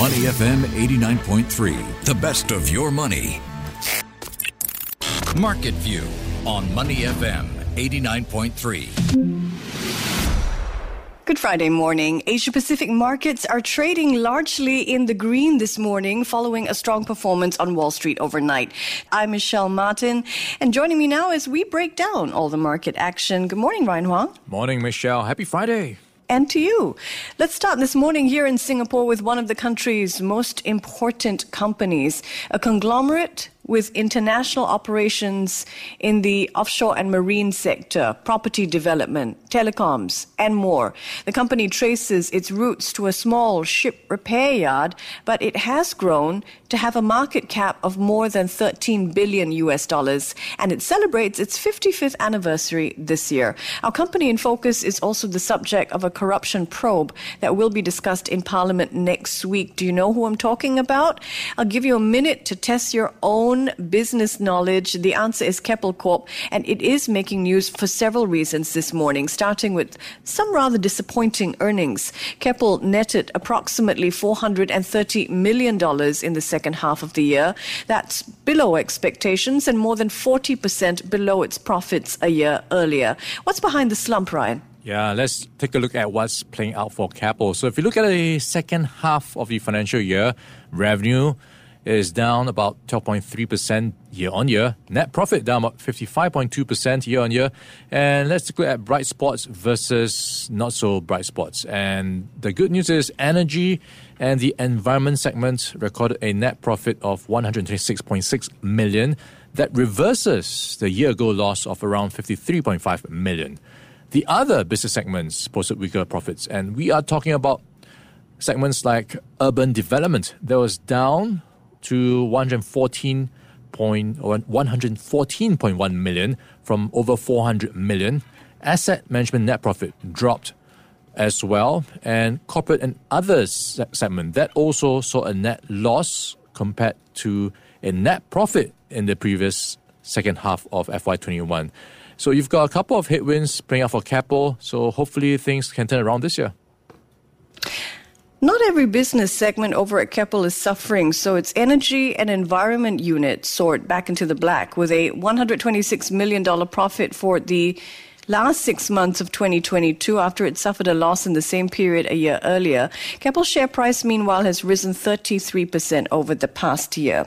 Money FM 89.3, the best of your money. Market View on Money FM 89.3. Good Friday morning. Asia Pacific markets are trading largely in the green this morning following a strong performance on Wall Street overnight. I'm Michelle Martin, and joining me now as we break down all the market action. Good morning, Ryan Huang. Morning, Michelle. Happy Friday and to you. Let's start this morning here in Singapore with one of the country's most important companies, a conglomerate with international operations in the offshore and marine sector, property development, telecoms, and more. The company traces its roots to a small ship repair yard, but it has grown to have a market cap of more than 13 billion US dollars, and it celebrates its 55th anniversary this year. Our company in focus is also the subject of a corruption probe that will be discussed in Parliament next week. Do you know who I'm talking about? I'll give you a minute to test your own business knowledge? The answer is Keppel Corp, and it is making news for several reasons this morning, starting with some rather disappointing earnings. Keppel netted approximately $430 million in the second half of the year. That's below expectations and more than 40% below its profits a year earlier. What's behind the slump, Ryan? Yeah, let's take a look at what's playing out for Keppel. So if you look at the second half of the financial year, revenue is down about 12.3% year on year. Net profit down about 55.2% year on year. And let's look at bright spots versus not so bright spots. And the good news is energy and the environment segment recorded a net profit of 126.6 million. That reverses the year ago loss of around 53.5 million. The other business segments posted weaker profits, and we are talking about segments like urban development that was down to 114 point, or 114.1 million from over 400 million. Asset management net profit dropped as well, and corporate and others segment that also saw a net loss compared to a net profit in the previous second half of FY21. So you've got a couple of headwinds playing out for Keppel, so hopefully things can turn around this year. Not every business segment over at Keppel is suffering, so its energy and environment unit soared back into the black with a $126 million profit for the last six months of 2022 after it suffered a loss in the same period a year earlier. Keppel's share price, meanwhile, has risen 33% over the past year.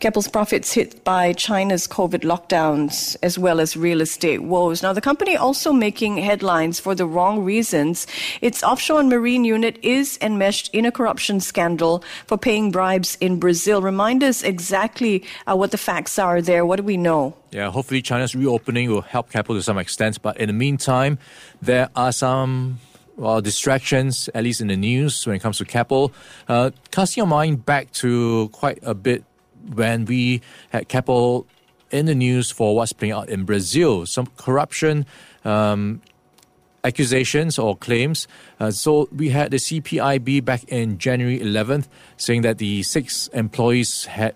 Keppel's profits hit by China's COVID lockdowns as well as real estate woes. Now, the company also making headlines for the wrong reasons. Its offshore and marine unit is enmeshed in a corruption scandal for paying bribes in Brazil. Remind us exactly uh, what the facts are there. What do we know? Yeah, hopefully China's reopening will help Keppel to some extent. But in the meantime, there are some well, distractions, at least in the news, when it comes to Keppel. Uh, casting your mind back to quite a bit when we had Keppel in the news for what's playing out in Brazil, some corruption um, accusations or claims. Uh, so we had the CPIB back in January 11th saying that the six employees had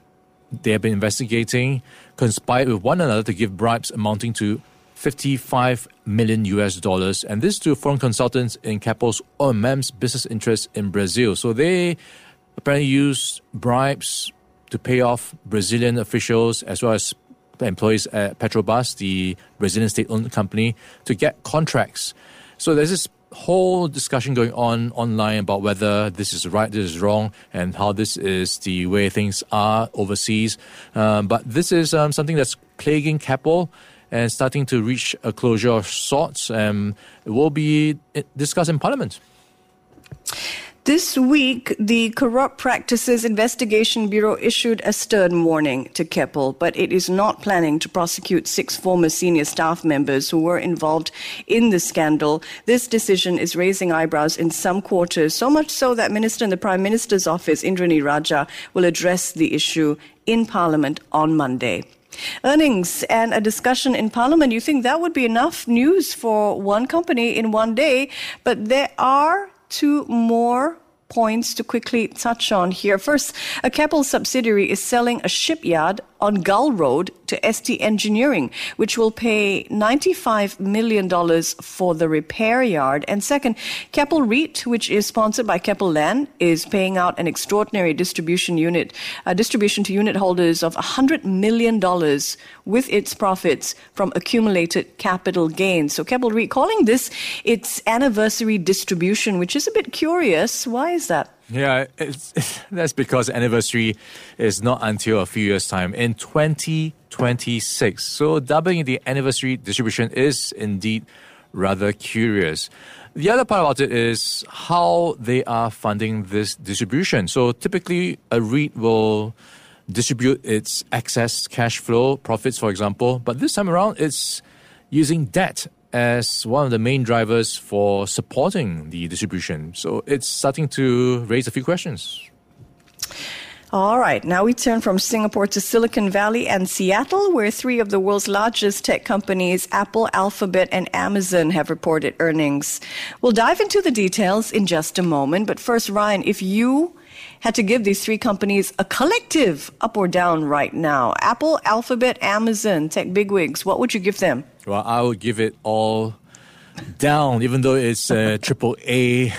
they have been investigating conspired with one another to give bribes amounting to 55 million US dollars, and this to foreign consultants in Keppel's OMM's business interests in Brazil. So they apparently used bribes to pay off Brazilian officials as well as employees at Petrobras, the Brazilian state-owned company, to get contracts. So there's this whole discussion going on online about whether this is right, this is wrong, and how this is the way things are overseas. Um, but this is um, something that's plaguing Keppel and starting to reach a closure of sorts. Um, it will be discussed in Parliament. This week, the Corrupt Practices Investigation Bureau issued a stern warning to Keppel, but it is not planning to prosecute six former senior staff members who were involved in the scandal. This decision is raising eyebrows in some quarters, so much so that Minister in the Prime Minister's office, Indranee Rajah, will address the issue in Parliament on Monday. Earnings and a discussion in Parliament. You think that would be enough news for one company in one day, but there are two more points to quickly touch on here. First, a Keppel subsidiary is selling a shipyard on Gul Road to ST Engineering, which will pay $95 million for the repair yard. And second, Keppel REIT, which is sponsored by Keppel Land, is paying out an extraordinary distribution unit, uh, distribution to unit holders of $100 million with its profits from accumulated capital gains. So Keppel REIT calling this its anniversary distribution, which is a bit curious. Why is that? Yeah, it's, that's because anniversary is not until a few years' time in 2026. So doubling the anniversary distribution is indeed rather curious. The other part about it is how they are funding this distribution. So typically, a REIT will distribute its excess cash flow profits, for example, but this time around, it's using debt as one of the main drivers for supporting the distribution. So it's starting to raise a few questions. All right, now we turn from Singapore to Silicon Valley and Seattle, where three of the world's largest tech companies, Apple, Alphabet, and Amazon, have reported earnings. We'll dive into the details in just a moment, but first, Ryan, if you had to give these three companies a collective up or down right now, Apple, Alphabet, Amazon, tech bigwigs, what would you give them? Well, I would give it all down, even though it's a triple A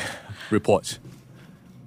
report.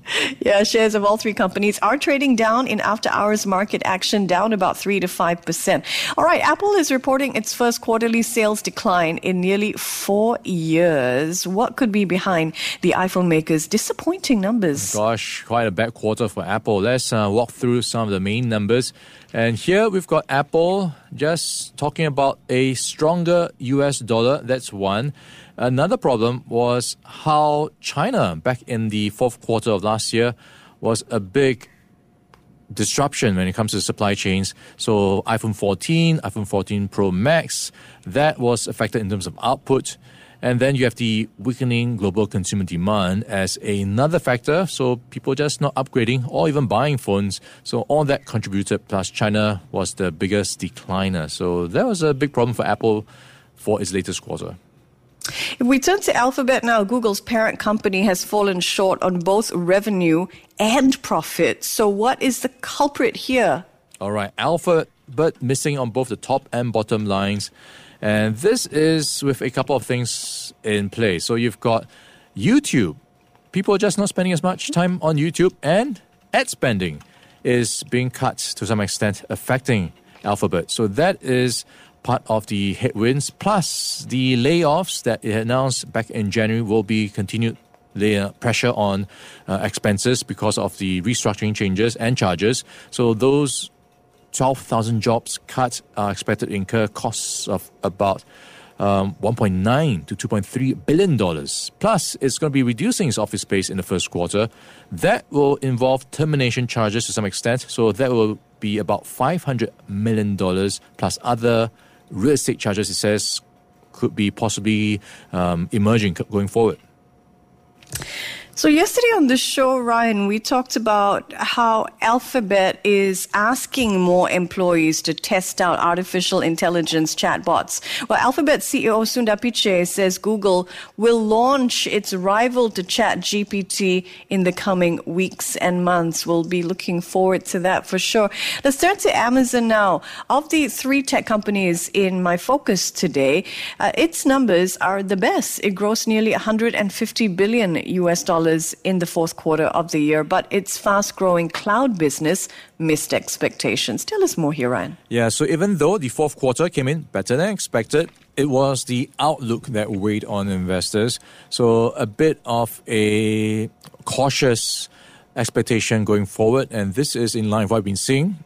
Yeah, shares of all three companies are trading down in after hours market action, down about 3 to 5%. All right, Apple is reporting its first quarterly sales decline in nearly four years. What could be behind the iPhone maker's disappointing numbers? Gosh, quite a bad quarter for Apple. Let's uh, walk through some of the main numbers. And here we've got Apple just talking about a stronger US dollar. That's one. Another problem was how China, back in the fourth quarter of last year, was a big disruption when it comes to supply chains. So iPhone 14, iPhone 14 Pro Max, that was affected in terms of output. And then you have the weakening global consumer demand as another factor. So people just not upgrading or even buying phones. So all that contributed. Plus China was the biggest decliner. So that was a big problem for Apple for its latest quarter. If we turn to Alphabet now, Google's parent company has fallen short on both revenue and profit. So, what is the culprit here? All right, Alphabet missing on both the top and bottom lines. And this is with a couple of things in play. So, you've got YouTube. People are just not spending as much time on YouTube, and ad spending is being cut to some extent, affecting Alphabet. So, that is part of the headwinds, plus the layoffs that it announced back in January will be continued layer pressure on uh, expenses because of the restructuring changes and charges. So those 12,000 jobs cut are expected to incur costs of about um, 1.9 to 2.3 billion dollars. Plus, it's going to be reducing its office space in the first quarter. That will involve termination charges to some extent. So that will be about 500 million dollars plus other real estate charges, it says, could be possibly um, emerging going forward. So, yesterday on the show, Ryan, we talked about how Alphabet is asking more employees to test out artificial intelligence chatbots. Well, Alphabet CEO Sundar Pichai says Google will launch its rival to ChatGPT in the coming weeks and months. We'll be looking forward to that for sure. Let's turn to Amazon now. Of the three tech companies in my focus today, uh, its numbers are the best. It grossed nearly 150 billion US dollars in the fourth quarter of the year, but its fast growing cloud business missed expectations. Tell us more here, Ryan. Yeah, so even though the fourth quarter came in better than expected, it was the outlook that weighed on investors. So a bit of a cautious expectation going forward, and this is in line with what we've been seeing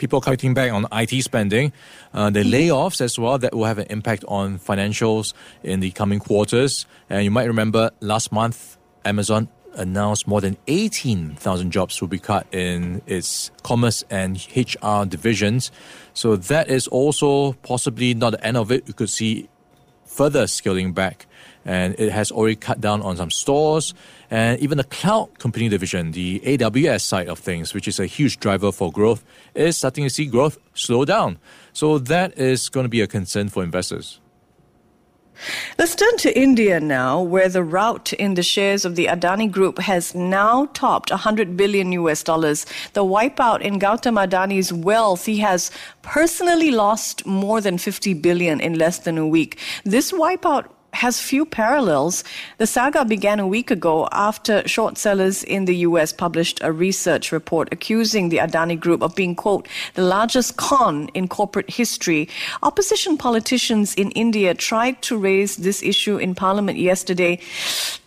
people cutting back on IT spending, uh, the layoffs as well that will have an impact on financials in the coming quarters. And you might remember last month Amazon announced more than 18,000 jobs will be cut in its commerce and HR divisions. So that is also possibly not the end of it. You could see further scaling back. And it has already cut down on some stores and even the cloud computing division, the AWS side of things, which is a huge driver for growth, is starting to see growth slow down. So that is going to be a concern for investors. Let's turn to India now, where the rout in the shares of the Adani Group has now topped 100 billion US dollars. The wipeout in Gautam Adani's wealth, he has personally lost more than 50 billion in less than a week. This wipeout has few parallels. The saga began a week ago after short sellers in the US published a research report accusing the Adani Group of being, quote, the largest con in corporate history. Opposition politicians in India tried to raise this issue in parliament yesterday.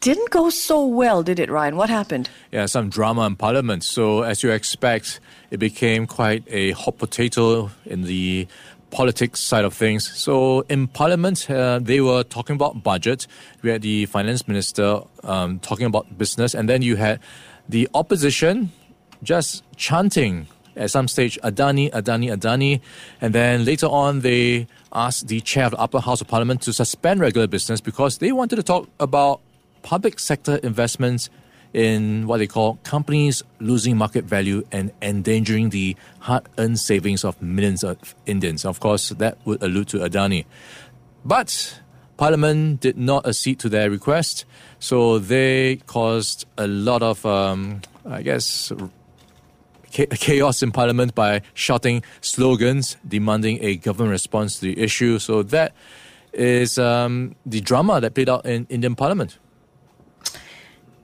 Didn't go so well, did it, Ryan? What happened? Yeah, some drama in parliament. So, as you expect, it became quite a hot potato in the politics side of things. So in Parliament, uh, they were talking about budget. We had the finance minister um, talking about business, and then you had the opposition just chanting at some stage Adani, Adani, Adani, and then later on they asked the chair of the upper house of parliament to suspend regular business because they wanted to talk about public sector investments in what they call companies losing market value and endangering the hard earned savings of millions of Indians. Of course, that would allude to Adani. But Parliament did not accede to their request, so they caused a lot of, um, I guess, chaos in Parliament by shouting slogans demanding a government response to the issue. So that is um, the drama that played out in Indian Parliament.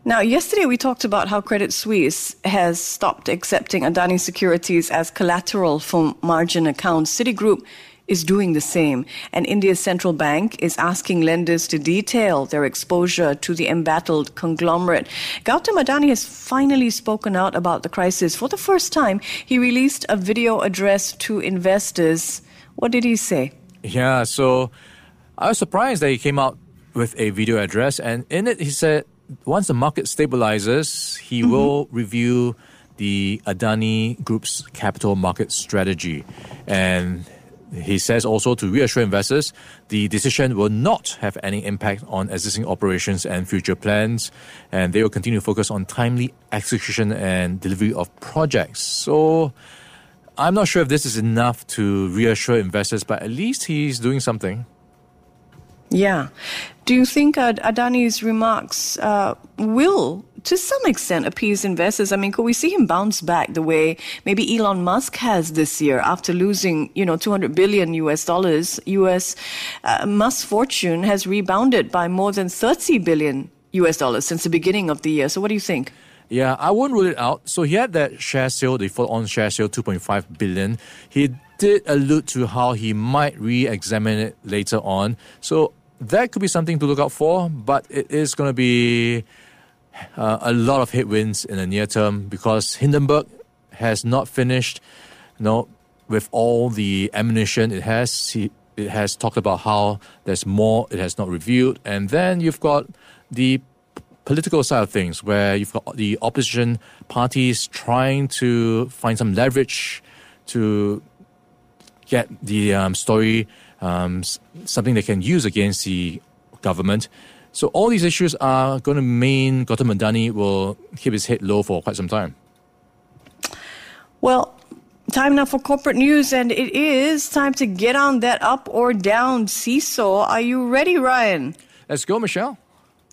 Now, yesterday we talked about how Credit Suisse has stopped accepting Adani securities as collateral for margin accounts. Citigroup is doing the same, and India's central bank is asking lenders to detail their exposure to the embattled conglomerate. Gautam Adani has finally spoken out about the crisis. For the first time, he released a video address to investors. What did he say? Yeah, so I was surprised that he came out with a video address, and in it he said once the market stabilizes, he mm-hmm. will review the Adani Group's capital market strategy. And he says also to reassure investors the decision will not have any impact on existing operations and future plans, and they will continue to focus on timely execution and delivery of projects. So I'm not sure if this is enough to reassure investors, but at least he's doing something. Yeah. Do you think Adani's remarks uh, will, to some extent, appease investors? I mean, could we see him bounce back the way maybe Elon Musk has this year after losing, you know, 200 billion US dollars? US uh, Musk's fortune has rebounded by more than 30 billion US dollars since the beginning of the year. So, what do you think? Yeah, I won't rule it out. So he had that share sale, the full-on share sale, 2.5 billion. He did allude to how he might re-examine it later on. So that could be something to look out for, but it is going to be uh, a lot of headwinds in the near term because Hindenburg has not finished, you know, with all the ammunition it has. He, it has talked about how there's more it has not revealed, and then you've got the political side of things where you've got the opposition parties trying to find some leverage to get the um, story um, something they can use against the government. So all these issues are going to mean Gautam Adani will keep his head low for quite some time. Well, time now for corporate news, and it is time to get on that up or down seesaw. Are you ready, Ryan? Let's go, Michelle.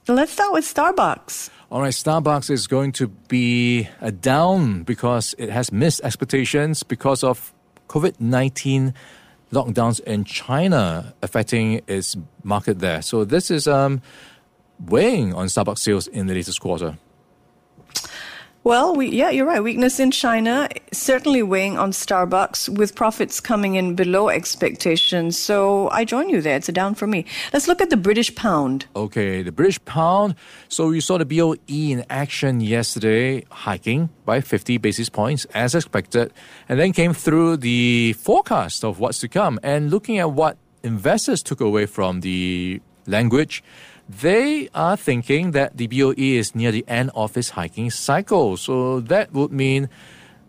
Let's start with Starbucks. All right, Starbucks is going to be a down because it has missed expectations because of COVID 19 lockdowns in China affecting its market there. So this is um, weighing on Starbucks sales in the latest quarter. Well, we, yeah, you're right. Weakness in China certainly weighing on Starbucks with profits coming in below expectations. So I join you there. It's a down for me. Let's look at the British pound. Okay, the British pound. So you saw the BOE in action yesterday, hiking by 50 basis points as expected, and then came through the forecast of what's to come. And looking at what investors took away from the language, they are thinking that the BOE is near the end of its hiking cycle. So that would mean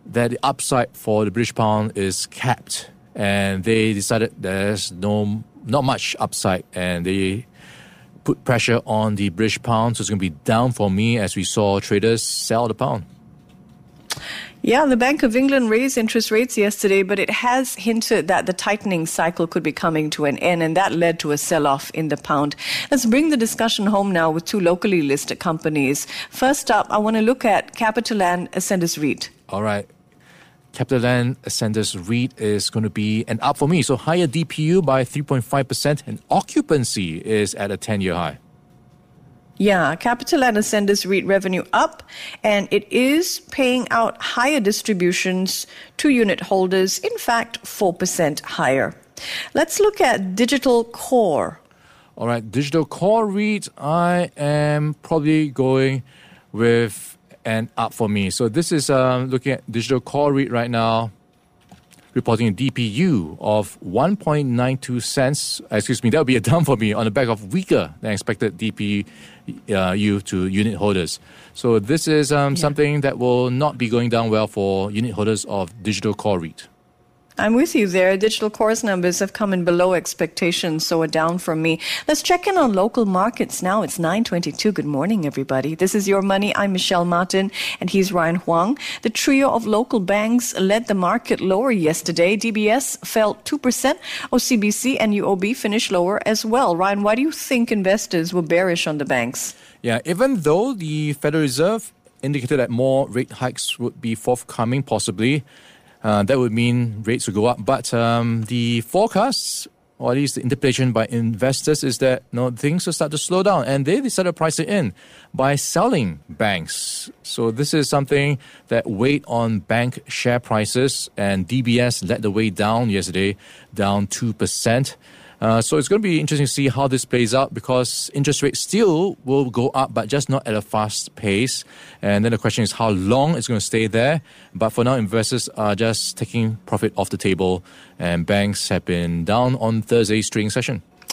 that the upside for the British pound is capped. And they decided there's no not much upside and they put pressure on the British pound. So it's going to be down for me as we saw traders sell the pound. Yeah, the Bank of England raised interest rates yesterday, but it has hinted that the tightening cycle could be coming to an end, and that led to a sell off in the pound. Let's bring the discussion home now with two locally listed companies. First up, I want to look at Capital CapitaLand Ascendas REIT. All right. CapitaLand Ascendas REIT is going to be an up for me. So higher DPU by 3.5%, and occupancy is at a 10 year high. Yeah, CapitaLand Ascendas REIT revenue up, and it is paying out higher distributions to unit holders, in fact, 4% higher. Let's look at Digital Core. All right, Digital Core REIT, I am probably going with an up for me. So this is um, looking at Digital Core REIT right now reporting a DPU of 1.92 cents. Excuse me, that would be a down for me on the back of weaker than expected DPU uh, to unit holders. So this is um, yeah. something that will not be going down well for unit holders of Digital Core REIT. I'm with you there. Digital Core's numbers have come in below expectations, so a down from me. Let's check in on local markets now. It's 9:22. Good morning, everybody. This is your money. I'm Michelle Martin, and he's Ryan Huang. The trio of local banks led the market lower yesterday. DBS fell two percent. OCBC and UOB finished lower as well. Ryan, why do you think investors were bearish on the banks? Yeah, even though the Federal Reserve indicated that more rate hikes would be forthcoming, possibly. Uh, that would mean rates will go up. But um, the forecasts, or at least the interpretation by investors, is that you know, things will start to slow down. And they decided to price it in by selling banks. So this is something that weighed on bank share prices. And DBS led the way down yesterday, down 2%. Uh, so it's going to be interesting to see how this plays out because interest rates still will go up, but just not at a fast pace. And then the question is how long it's going to stay there. But for now, investors are just taking profit off the table, and banks have been down on Thursday's trading session.